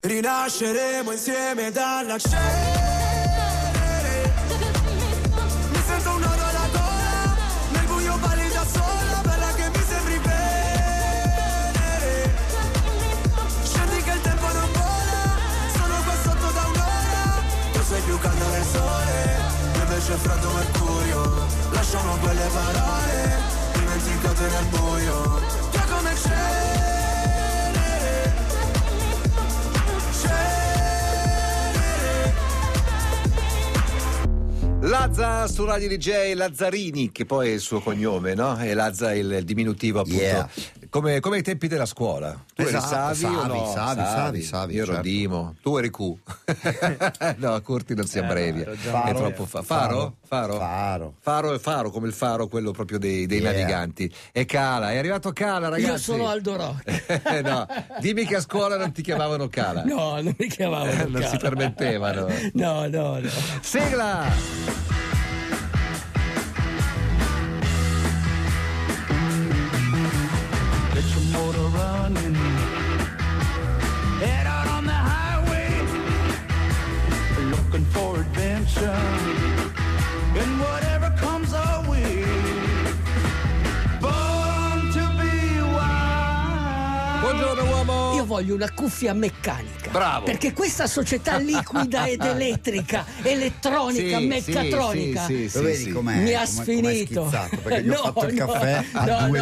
Rinasceremo insieme dalla cenere Mi sento un nodo alla gola Nel buio balli sola Bella che mi sembri venere Scendi che il tempo non vola Sono qua da un'ora. Tu sei più caldo del sole Io invece freddo mercurio. Lasciamo quelle parole Dimenticate nel buio Tu come cenere Lazza su Radio DJ Lazzarini, che poi è il suo cognome, no? E Lazza è il diminutivo appunto. Yeah. Come, come ai tempi della scuola. Tu eri Esatto, Savi, o Savi, no? Savi, Savi, Savi, Io ero certo. Dimo, tu eri Q. no, Curti non si abbrevia. ero è troppo fa- Faro? Faro? Faro. Faro è faro, come il faro, quello proprio dei, dei Yeah. naviganti. E Cala, è arrivato Cala, ragazzi. Io sono Aldo Rock. no, dimmi che a scuola non ti chiamavano Cala. No, non mi chiamavano. Eh, non si Cala. permettevano. No, no, no. Sigla! Voglio una cuffia meccanica. Bravo. Perché questa società liquida ed elettrica, elettronica, Sì, meccatronica. sì, sì, sì, Lo vedi sì. com'è? Mi ha Com'è- com'è sfinito. Perché gli ho No, fatto il no, caffè a no, due,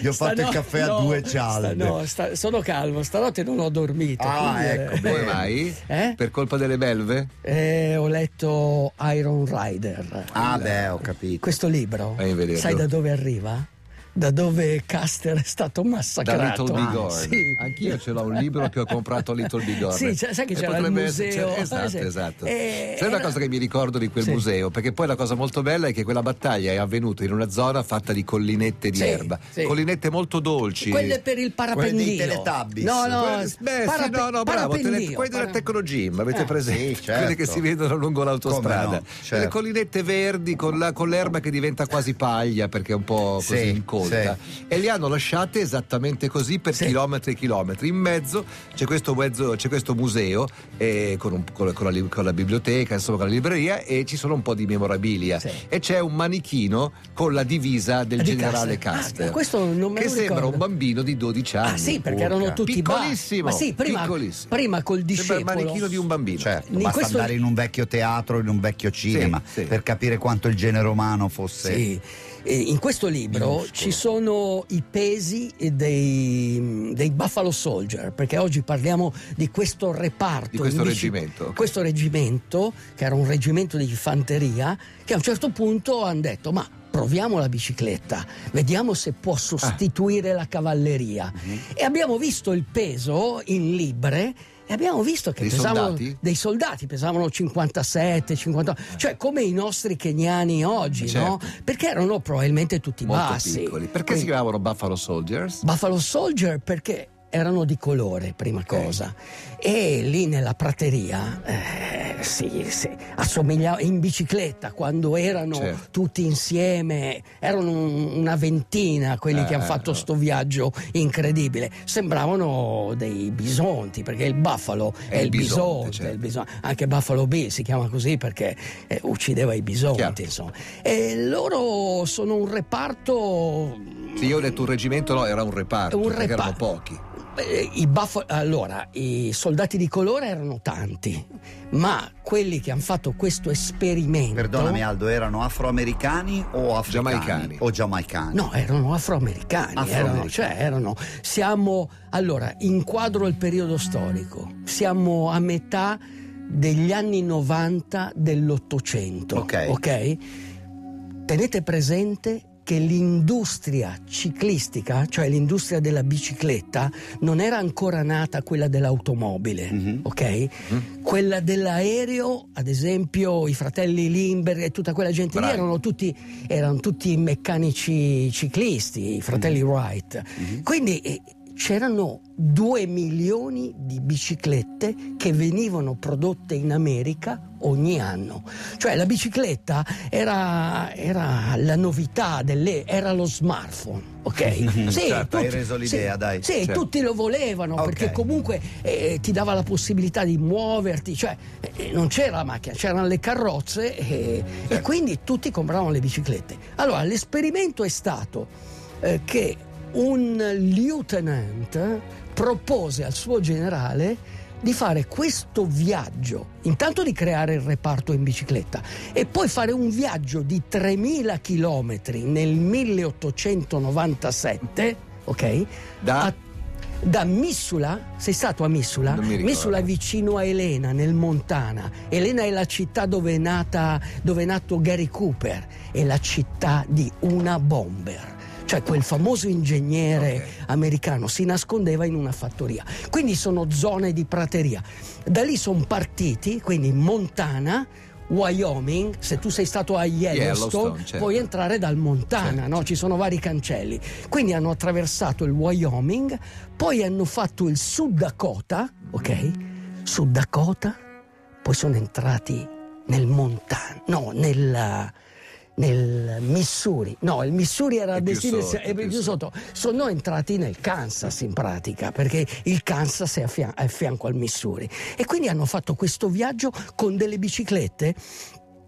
gli ho fatto il no, caffè a no, due cialde. no, sta- sono calmo, stanotte non ho dormito. Ah, quindi, ecco, eh, Come mai? Eh? Per colpa delle belve? eh, ho letto Iron Rider. Ah, beh, ho capito. Questo libro, sai da dove arriva? Da dove Caster è stato Da massacrato. Little Big Ah, Horn. sì. Anch'io ce l'ho un libro che ho comprato a Little Big Horn. Sì, cioè, sai che E c'era il potrebbe essere- museo. c'è- esatto, Eh, sì. esatto. Eh, Sai una cosa che mi ricordo di quel Sì. museo? Perché poi la cosa molto bella è che quella battaglia è avvenuta in una zona fatta di collinette di erba. Collinette molto dolci. Quelle per il parapendino. Quelle dei Teletubbies. No, no, Quelle- beh, sì, parape- no, no, bravo, tele, quelli della para- Tecnogym, avete Eh, presente? certo. Quelle che si vedono lungo l'autostrada. No, certo. Le collinette verdi con, la- con l'erba che diventa quasi paglia perché è un po' così Sì, incolta. E li hanno lasciate esattamente così per Sì. chilometri e chilometri. In mezzo c'è questo, mezzo- c'è questo museo eh, con, un- con la- con la, con la biblioteca, insomma con la libreria e ci sono un po' di memorabilia. Sì. E c'è un manichino con la divisa del Di generale. Custer. Ah, questo non me che sembra ricordo. un bambino di 12 anni. Ah sì, perché Urca. erano tutti Piccolissimo, Ma sì, prima, piccolissimo. prima col Sembra il discepolo. manichino di un bambino. Certo, In basta questo- andare in un vecchio teatro, in un vecchio cinema, sì. per capire quanto il genere umano fosse... Sì. E In questo libro Minuscolo. ci sono i pesi dei, dei Buffalo Soldier, perché oggi parliamo di questo reparto. Di questo reggimento. Questo reggimento, che era un reggimento di fanteria, che a un certo punto hanno detto: Ma proviamo la bicicletta, vediamo se può sostituire la cavalleria. Mhm. E abbiamo visto il peso in libre. E abbiamo visto che Dei pesavano soldati? dei soldati, pesavano 57, 58, cioè come i nostri keniani oggi, no? Certo. Perché erano probabilmente tutti Molto bassi. piccoli. Perché Quindi- si chiamavano Buffalo Soldiers? Buffalo Soldier perché erano di colore, prima cosa. E lì nella prateria eh, sì, sì, assomigliava in bicicletta quando erano Certo. tutti insieme, erano un- una ventina quelli che Eh, hanno fatto no. sto viaggio incredibile. Sembravano dei bisonti, perché il buffalo è, il bisonte, certo. è il bisonte. anche Buffalo Bill si chiama così perché eh, uccideva i bisonti, Chiaro. insomma. E loro sono un reparto Sì, io ho detto un reggimento, no, era un reparto, Un perché erano reparto. pochi. Eh, I buffalo- allora, i soldati di colore erano tanti, ma quelli che hanno fatto questo esperimento. Perdonami Aldo, erano afroamericani o africani? Giamaicani. O giamaicani? No, erano afroamericani. Afroamericani. Erano, cioè, erano. Siamo. Allora, inquadro il periodo storico. Siamo a metà degli anni 90 dell'Ottocento. Ok. ok? Tenete presente che l'industria ciclistica, cioè l'industria della bicicletta, non era ancora nata quella dell'automobile, Mhm. ok? Quella dell'aereo, ad esempio, i fratelli Limber e tutta quella gente Bravi. lì erano tutti, erano tutti meccanici ciclisti, i fratelli Mhm. Wright. Quindi eh, c'erano 2 milioni di biciclette che venivano prodotte in America ogni anno. Cioè la bicicletta era, era la novità, delle, era lo smartphone, ok? Sì, certo, hai reso l'idea, sì, dai. Sì, Certo. tutti lo volevano Ok. perché comunque eh, ti dava la possibilità di muoverti, cioè eh, non c'era la macchina, c'erano le carrozze e, e quindi tutti compravano le biciclette. Allora l'esperimento è stato eh, che un lieutenant propose al suo generale di fare questo viaggio, intanto di creare il reparto in bicicletta e poi fare un viaggio di 3000 chilometri nel 1897, ok? Da? A- da Missula, sei stato a Missula? Missula è vicino a Elena, nel Montana. Elena è la città dove è, nata, dove è nato Gary Cooper, è la città di una bomber. Cioè quel famoso ingegnere Ok. americano si nascondeva in una fattoria. Quindi sono zone di prateria. Da lì sono partiti, quindi Montana, Wyoming, se tu sei stato a Yellowstone, Yellowstone, certo. puoi entrare dal Montana, Certo. no? ci sono vari cancelli. Quindi hanno attraversato il Wyoming, poi hanno fatto il Sud Dakota, ok? Sud Dakota, poi sono entrati nel Montana, no, nel, nel Missouri. No, il Missouri era È a più destino sotto, è più più sotto. Sono entrati nel Kansas in pratica, perché il Kansas è a, fia- a fianco al Missouri. E quindi hanno fatto questo viaggio con delle biciclette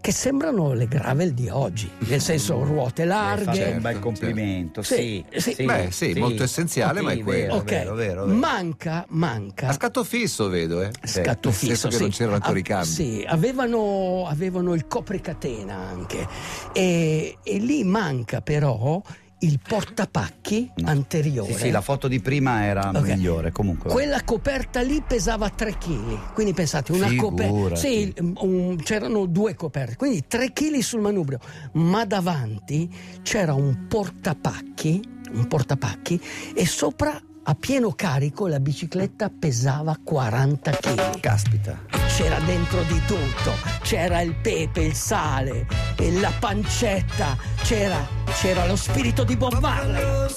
che sembrano le gravel di oggi, nel senso ruote fatto larghe. un bel Certo, complimento, Sì, sì. sì. Beh, sì, molto essenziale, ma è Sì, quello. Vero, Ok, vero, vero, vero. manca, manca. A scatto fisso, vedo, eh. Scatto Nel senso fisso, che sì. non c'erano ancora i cambi. Sì, avevano, avevano il copricatena anche. E, e lì manca però il portapacchi anteriore. Sì, sì, la foto di prima era Ok. migliore, comunque. Quella coperta lì pesava 3 kg, quindi pensate, una coperta. Sì, un- c'erano due coperte, quindi 3 kg sul manubrio, ma davanti c'era un portapacchi, un portapacchi e sopra a pieno carico la bicicletta pesava 40 kg. Caspita. C'era dentro di tutto, c'era il pepe, il sale, e la pancetta, c'era, c'era lo spirito di Bob Marley.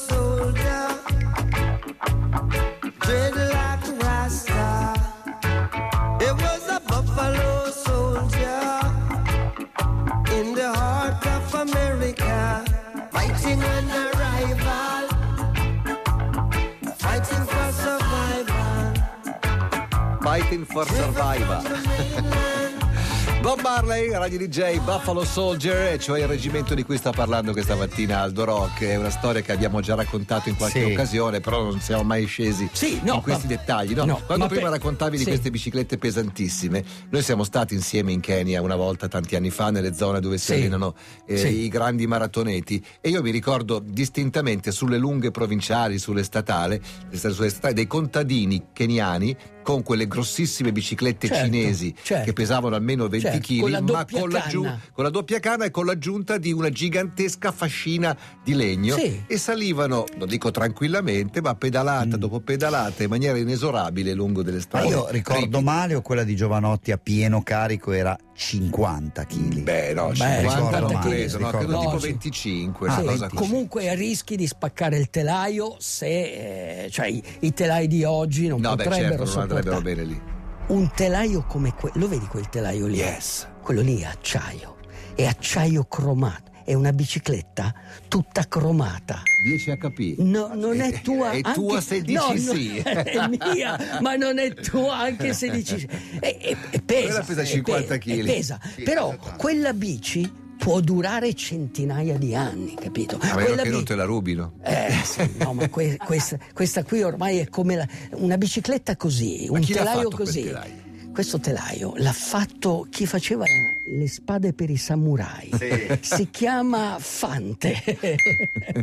Fighting for Survival. Bob Marley, Radio DJ, Buffalo Soldier, cioè il reggimento di cui sta parlando questa mattina Aldo Rock. È una storia che abbiamo già raccontato in qualche Sì. occasione, però non siamo mai scesi Sì, no, in questi ma- dettagli. no? no, Quando ma prima per- raccontavi di sì. queste biciclette pesantissime, noi siamo stati insieme in Kenya una volta, tanti anni fa, nelle zone dove si allenano eh, i grandi maratoneti. E io mi ricordo distintamente sulle lunghe provinciali, sulle statali, sulle statali dei contadini keniani con quelle grossissime biciclette Certo, cinesi certo. che pesavano almeno 20 Certo, kg, con la ma doppia con, l'aggiu- canna. con la doppia canna e con l'aggiunta di una gigantesca fascina di legno Sì. e salivano, non dico tranquillamente, ma pedalata dopo pedalata in maniera inesorabile lungo delle Ma strade. io ricordo ripide. male o quella di Giovanotti a pieno carico era 50 kg. Beh, no, Beh, 50 non ricordo credo, no, male, credo ricordo tipo male. 25. Ah, una Sì, cosa 20. così. comunque rischi di spaccare il telaio se eh, cioè, i, i telai di oggi non No, beh, potrebbero certo, non andrebbero sopportare. bene lì. Un telaio come quello, lo vedi quel telaio lì? Yes. Quello lì è acciaio, è acciaio cromato, è una bicicletta tutta cromata. 10 HP. No, non è tua. È anche- tua se dici no, sì. È mia, ma non è tua anche se dici sì. E, e- e pesa. Quella pesa e 50 e chili. pesa. Però quella bici può durare centinaia di anni, capito? A meno Quella che non bi- te la rubino. eh, sì, no, ma que- questa, questa qui ormai è come la- una bicicletta così, Ma un telaio così. Questo telaio l'ha fatto chi faceva le spade per i samurai. Si chiama Fante.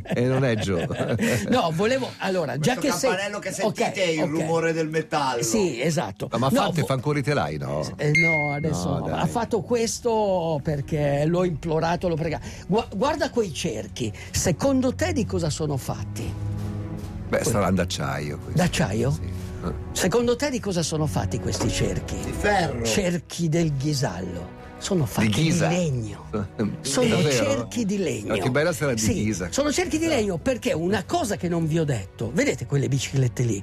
E non è Gio. no, volevo allora, già che sei che Ok, ok. del metallo. Sì, esatto. Ma, ma No, Fante vo- fa ancora i telai, no? eh, no, adesso No, no. ha fatto questo perché l'ho implorato, l'ho pregato. Gua- guarda quei cerchi, secondo te di cosa sono fatti? Beh, saranno d'acciaio. questi. D'acciaio? Sì. Eh. Secondo te di cosa sono fatti questi cerchi? Di ferro. Cerchi del ghisallo. sono fatti di, Ghisa. legno. Sono Davvero? cerchi di legno. Ma che bella sera di Sì, Ghisa. Sono cerchi di legno perché una cosa che non vi ho detto, vedete quelle biciclette lì?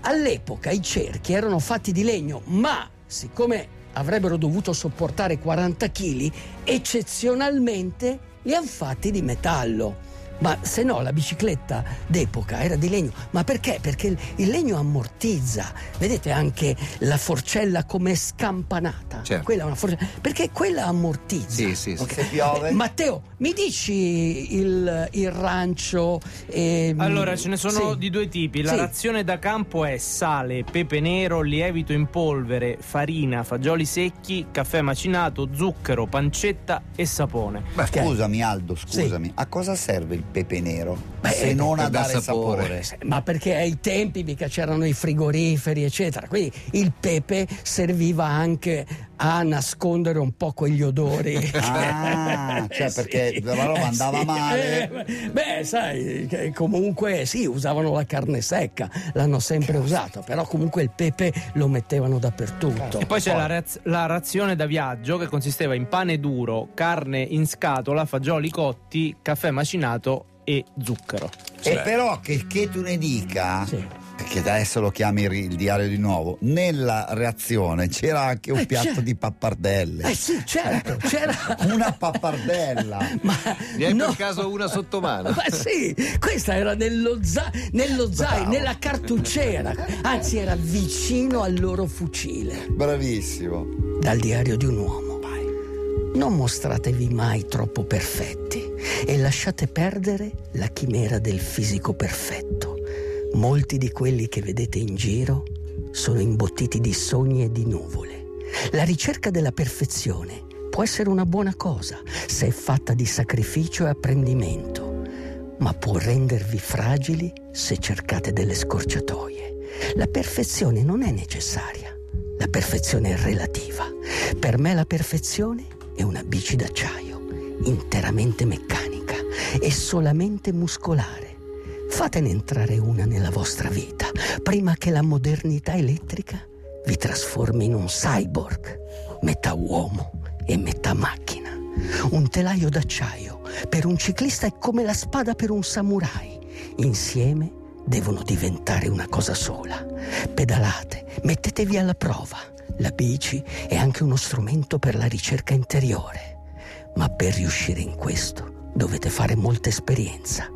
All'epoca i cerchi erano fatti di legno, ma siccome avrebbero dovuto sopportare 40 kg, eccezionalmente li hanno fatti di metallo. Ma se no la bicicletta d'epoca era di legno. Ma perché? Perché il, legno ammortizza. Vedete anche la forcella come scampanata. Certo. Quella è una forcella. Perché quella ammortizza. Sì, sì, sì. Ok. Se piove? Matteo, mi dici il, il rancio? ehm, Allora, ce ne sono sì. di due tipi. La Sì. razione da campo è sale, pepe nero, lievito in polvere, farina, fagioli secchi, caffè macinato, zucchero, pancetta e sapone. Ma Ok. scusami Aldo, scusami, a cosa serve il pepe nero? Beh, Se non per a dar dare sapore. sapore. Ma perché ai tempi mica c'erano i frigoriferi, eccetera. Quindi il pepe serviva anche a nascondere un po' quegli odori. Ah, cioè perché la roba andava sì. male. Eh, Beh, sai, che comunque sì, usavano la carne secca, l'hanno sempre usato, però comunque il pepe lo mettevano dappertutto. E poi c'è la, raz- la razione da viaggio che consisteva in pane duro, carne in scatola, fagioli cotti, caffè macinato e zucchero. E però che, che tu ne dica, Sì. Perché adesso lo chiami il diario di nuovo, nella reazione c'era anche un Eh, piatto c'è- di pappardelle. Eh sì, certo, c'era Una pappardella. Ma Ne hai no. per caso una sotto mano? Ma sì, questa era nello, za- nello zaino, nella cartucciera, anzi era vicino al loro fucile. Bravissimo. Dal diario di un uomo. Non mostratevi mai troppo perfetti e lasciate perdere la chimera del fisico perfetto. Molti di quelli che vedete in giro sono imbottiti di sogni e di nuvole. La ricerca della perfezione può essere una buona cosa se è fatta di sacrificio e apprendimento, ma può rendervi fragili se cercate delle scorciatoie. La perfezione non è necessaria, la perfezione è relativa. Per me la perfezione è una bici d'acciaio, interamente meccanica e solamente muscolare. Fatene entrare una nella vostra vita prima che la modernità elettrica vi trasformi in un cyborg, metà uomo e metà macchina. Un telaio d'acciaio per un ciclista è come la spada per un samurai. Insieme devono diventare una cosa sola. Pedalate, mettetevi alla prova. La bici è anche uno strumento per la ricerca interiore. Ma per riuscire in questo dovete fare molta esperienza.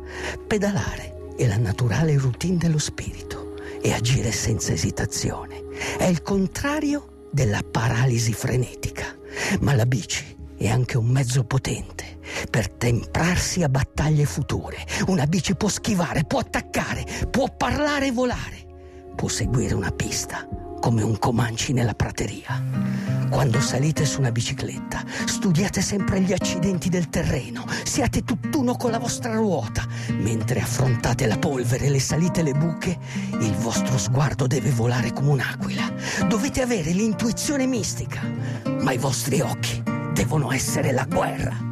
Pedalare è la naturale routine dello spirito e agire senza esitazione. È il contrario della paralisi frenetica. Ma la bici è anche un mezzo potente per temprarsi a battaglie future. Una bici può schivare, può attaccare, può parlare e volare. Può seguire una pista come un Comanci nella prateria. Quando salite su una bicicletta, studiate sempre gli accidenti del terreno, siate tutt'uno con la vostra ruota. Mentre affrontate la polvere le salite le buche, il vostro sguardo deve volare come un'aquila. Dovete avere l'intuizione mistica, ma i vostri occhi devono essere la guerra.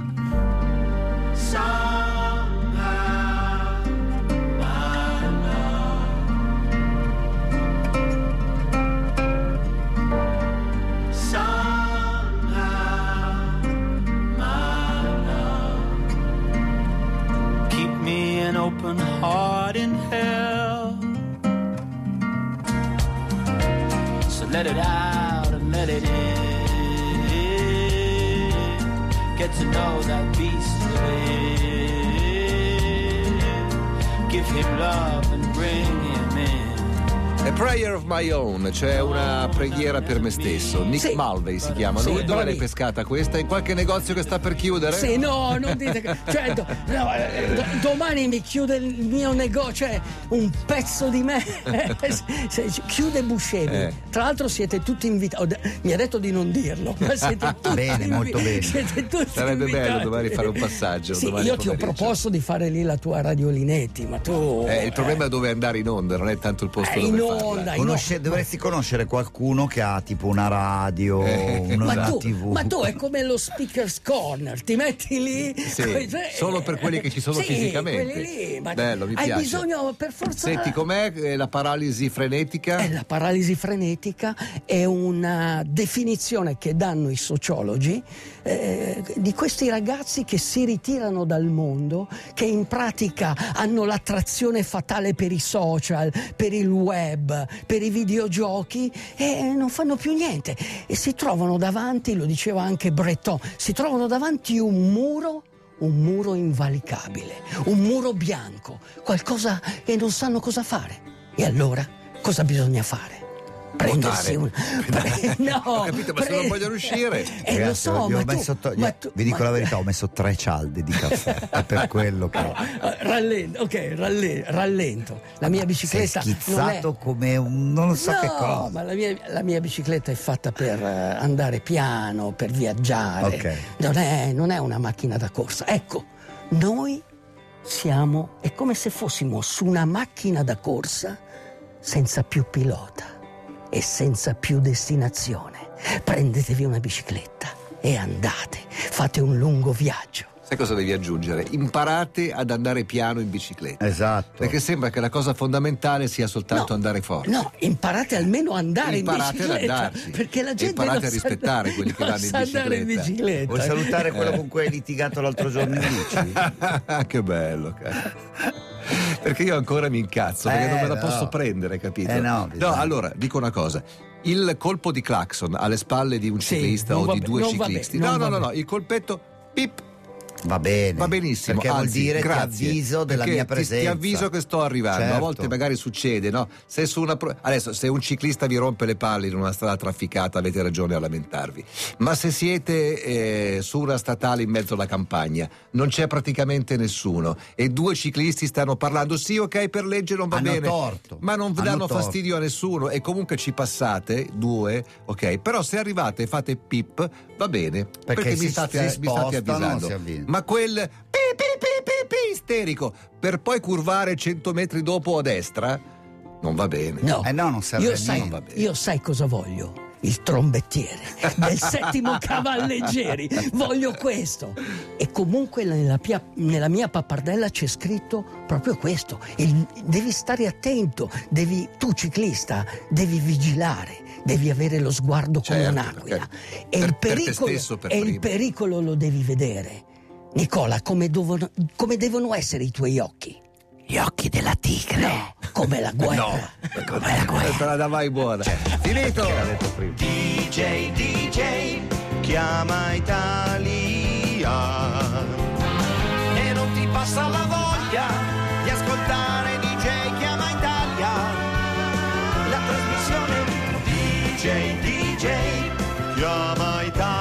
My Own, cioè una preghiera per me stesso. Nick Sì. Mulvey si chiama. Sì, Lui dove l'hai pescata questa? In qualche negozio che sta per chiudere? Sì, no, non dite che. Cioè, do- no, eh, do- domani mi chiude il mio negozio, cioè un pezzo di me. Chiude Buscemi. Eh. Tra l'altro siete tutti invitati. Mi ha detto di non dirlo, ma siete tutti Bene, invi- molto bene. siete tutti Sarebbe invitati. bello domani fare un passaggio, Sì, io ti ho pomeriggio. proposto di fare lì la tua Radio Linetti, ma tu. Eh, il problema è dove andare in onda, non è tanto il posto Eh, dove in farlo. onda. Conosce- no- dovresti conoscere qualcuno che ha tipo una radio, Eh, una ma tu, TV. ma tu è come lo speaker's corner, ti metti lì Sì, coi- cioè, solo per quelli che ci sono sì, fisicamente. lì, ma Bello, mi hai piace. bisogno per forza Senti, com'è eh, la paralisi frenetica? Eh, la paralisi frenetica è una definizione che danno i sociologi eh, di questi ragazzi che si ritirano dal mondo, che in pratica hanno l'attrazione fatale per i social, per il web, per i videogiochi e non fanno più niente e si trovano davanti, lo diceva anche Breton, si trovano davanti un muro un muro invalicabile, un muro bianco, qualcosa che non sanno cosa fare. E allora cosa bisogna fare? Prendersi un. Pre- no, Ho capito, ma se non vogliono uscire? Eh, lo Ragazzi, so, ma tu- to- ma tu- vi dico ma- la verità, ho messo tre cialde di caffè. è per quello che. Rallento, ok, ralle- rallento. La mia Sei bicicletta non è. schizzato come un. non lo so no, che cosa. ma la mia, la mia bicicletta è fatta per eh, andare piano, per viaggiare. Ok. Non, è, non è una macchina da corsa. Ecco, noi siamo, è come se fossimo su una macchina da corsa senza più pilota e senza più destinazione. Prendetevi una bicicletta e andate, fate un lungo viaggio. Sai cosa devi aggiungere? Imparate ad andare piano in bicicletta. Esatto. Perché sembra che la cosa fondamentale sia soltanto No, andare forte. No, imparate almeno a andare Imparate in ad bicicletta. andarci. Perché la E gente imparate non a rispettare quelli che vanno in andare in bicicletta. bicicletta. Vuoi salutare quello con cui hai litigato l'altro giorno in bici? che bello, cara. Perché io ancora mi incazzo, perché Eh, non me la no. posso prendere, capito? Eh, no, bisogna. allora, dico una cosa. Il colpo di clacson alle spalle di un Sì, ciclista o di due ciclisti. bene, no, no, no, no, il colpetto pip Va bene. Va benissimo. Perché vuol anzi, dire grazie, ti avviso della perché mia ti- presenza. Ti, avviso che sto arrivando. A Certo. volte magari succede, no? Se su una pro- Adesso, se un ciclista vi rompe le palle in una strada trafficata, avete ragione a lamentarvi. Ma se siete eh, su una statale in mezzo alla campagna, non c'è praticamente nessuno e due ciclisti stanno parlando, sì, ok, per legge non va Hanno bene. torto. Ma non Hanno danno torto. fastidio a nessuno e comunque ci passate, due, ok. Però se arrivate e fate pip, va bene. Perché, si- mi state, mi state avvisando. Ma quel pi pi pi pi pi isterico per poi curvare 100 metri dopo a destra non va bene. No, Eh no, non serve io a sai, bene. io sai cosa voglio? Il trombettiere del settimo cavalleggeri. Voglio questo. E comunque nella, pia- nella mia pappardella c'è scritto proprio questo. Il- devi stare attento, devi, tu ciclista, devi vigilare. Devi avere lo sguardo come Certo, un'aquila. perché- E, per- il pericolo, per e il pericolo lo devi vedere. Nicola, come, devono- come devono essere i tuoi occhi? Gli occhi della tigre. Come la guerra. Come la guerra. Te la davai buona. Finito! DJ, DJ, chiama Italia. E non ti passa la voglia di ascoltare DJ Chiama Italia. La trasmissione DJ, DJ, chiama Italia.